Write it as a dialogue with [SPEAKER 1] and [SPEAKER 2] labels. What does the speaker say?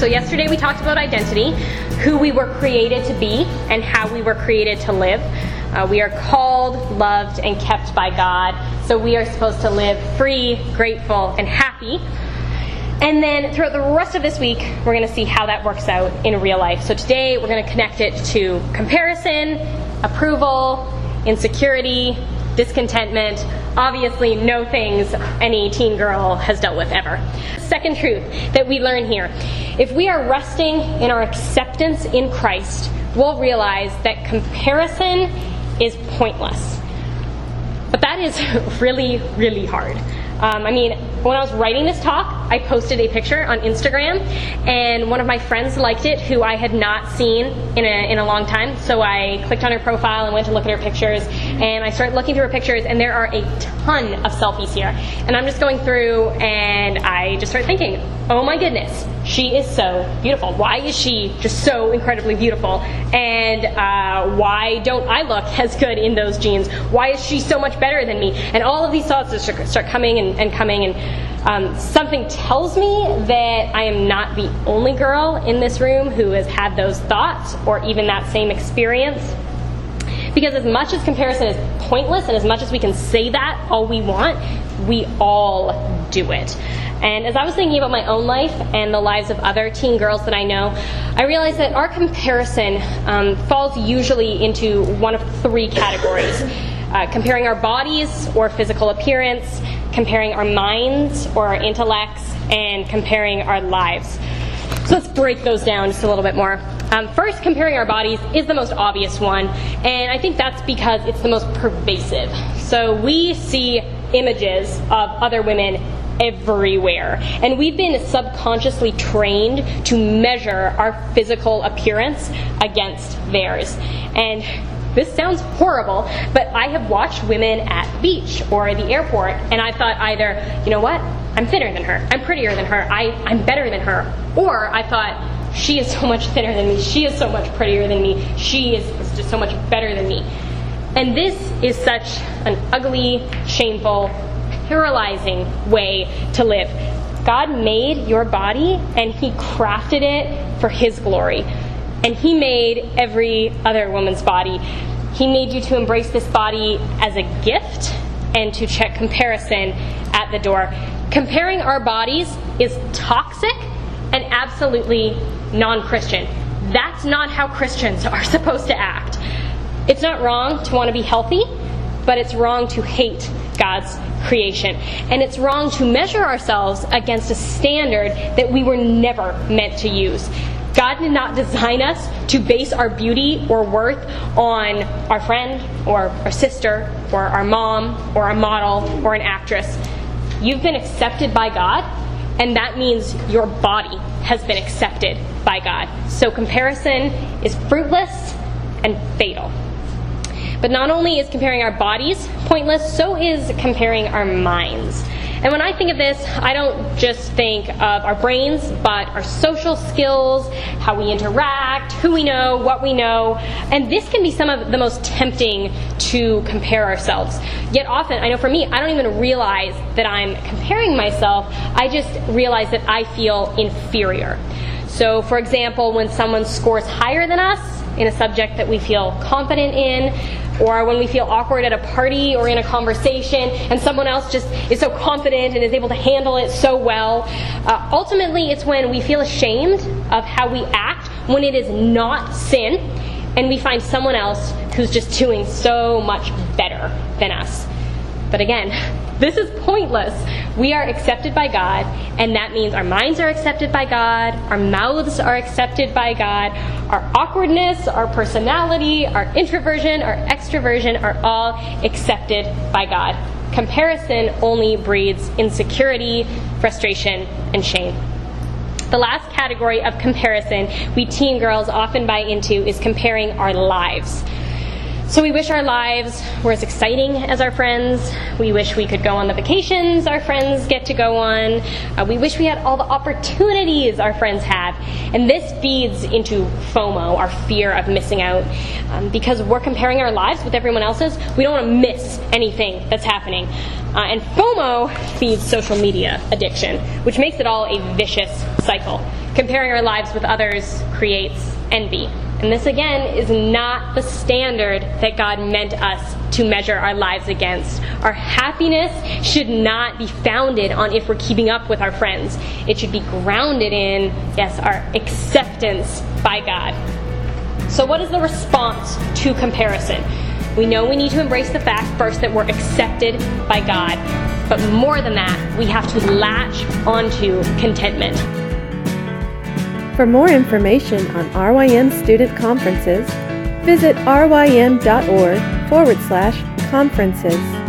[SPEAKER 1] So, yesterday we talked about identity, who we were created to be, and how we were created to live. Uh, we are called, loved, and kept by God. So, we are supposed to live free, grateful, and happy. And then throughout the rest of this week, we're going to see how that works out in real life. So, today we're going to connect it to comparison, approval, insecurity, discontentment, obviously no things any teen girl has dealt with ever. Second truth that we learn here if we are resting in our acceptance in Christ, we'll realize that comparison is pointless. But that is really, really hard. Um, I mean, when I was writing this talk, I posted a picture on Instagram, and one of my friends liked it who I had not seen in a, in a long time. So I clicked on her profile and went to look at her pictures, and I started looking through her pictures, and there are a ton of selfies here. And I'm just going through, and I just start thinking, oh my goodness, she is so beautiful. Why is she just so incredibly beautiful? And uh, why don't I look as good in those jeans? Why is she so much better than me? And all of these thoughts just start coming and, and coming, and um, something tells me that I am not the only girl in this room who has had those thoughts or even that same experience. Because as much as comparison is pointless, and as much as we can say that all we want, we all do it. And as I was thinking about my own life and the lives of other teen girls that I know, I realized that our comparison um, falls usually into one of three categories uh, comparing our bodies or physical appearance, comparing our minds or our intellects, and comparing our lives. So let's break those down just a little bit more. Um, first, comparing our bodies is the most obvious one, and I think that's because it's the most pervasive. So we see images of other women everywhere. And we've been subconsciously trained to measure our physical appearance against theirs. And this sounds horrible, but I have watched women at the beach or the airport, and I thought either, you know what, I'm thinner than her, I'm prettier than her, I, I'm better than her, or I thought, she is so much thinner than me, she is so much prettier than me, she is just so much better than me. And this is such an ugly, shameful, paralyzing way to live. God made your body and He crafted it for His glory. And He made every other woman's body. He made you to embrace this body as a gift and to check comparison at the door. Comparing our bodies is toxic and absolutely non Christian. That's not how Christians are supposed to act. It's not wrong to want to be healthy, but it's wrong to hate God's creation. And it's wrong to measure ourselves against a standard that we were never meant to use. God did not design us to base our beauty or worth on our friend or our sister or our mom or a model or an actress. You've been accepted by God, and that means your body has been accepted by God. So comparison is fruitless and fatal. But not only is comparing our bodies pointless, so is comparing our minds. And when I think of this, I don't just think of our brains, but our social skills, how we interact, who we know, what we know. And this can be some of the most tempting to compare ourselves. Yet often, I know for me, I don't even realize that I'm comparing myself. I just realize that I feel inferior. So, for example, when someone scores higher than us in a subject that we feel confident in, or when we feel awkward at a party or in a conversation and someone else just is so confident and is able to handle it so well. Uh, ultimately, it's when we feel ashamed of how we act when it is not sin and we find someone else who's just doing so much better than us. But again, this is pointless. We are accepted by God, and that means our minds are accepted by God, our mouths are accepted by God, our awkwardness, our personality, our introversion, our extroversion are all accepted by God. Comparison only breeds insecurity, frustration, and shame. The last category of comparison we teen girls often buy into is comparing our lives. So we wish our lives were as exciting as our friends. We wish we could go on the vacations our friends get to go on. Uh, we wish we had all the opportunities our friends have. And this feeds into FOMO, our fear of missing out. Um, because we're comparing our lives with everyone else's, we don't want to miss anything that's happening. Uh, and FOMO feeds social media addiction, which makes it all a vicious cycle. Comparing our lives with others creates envy. And this again is not the standard that God meant us to measure our lives against. Our happiness should not be founded on if we're keeping up with our friends. It should be grounded in, yes, our acceptance by God. So, what is the response to comparison? We know we need to embrace the fact first that we're accepted by God. But more than that, we have to latch onto contentment.
[SPEAKER 2] For more information on RYM student conferences, visit rym.org forward slash conferences.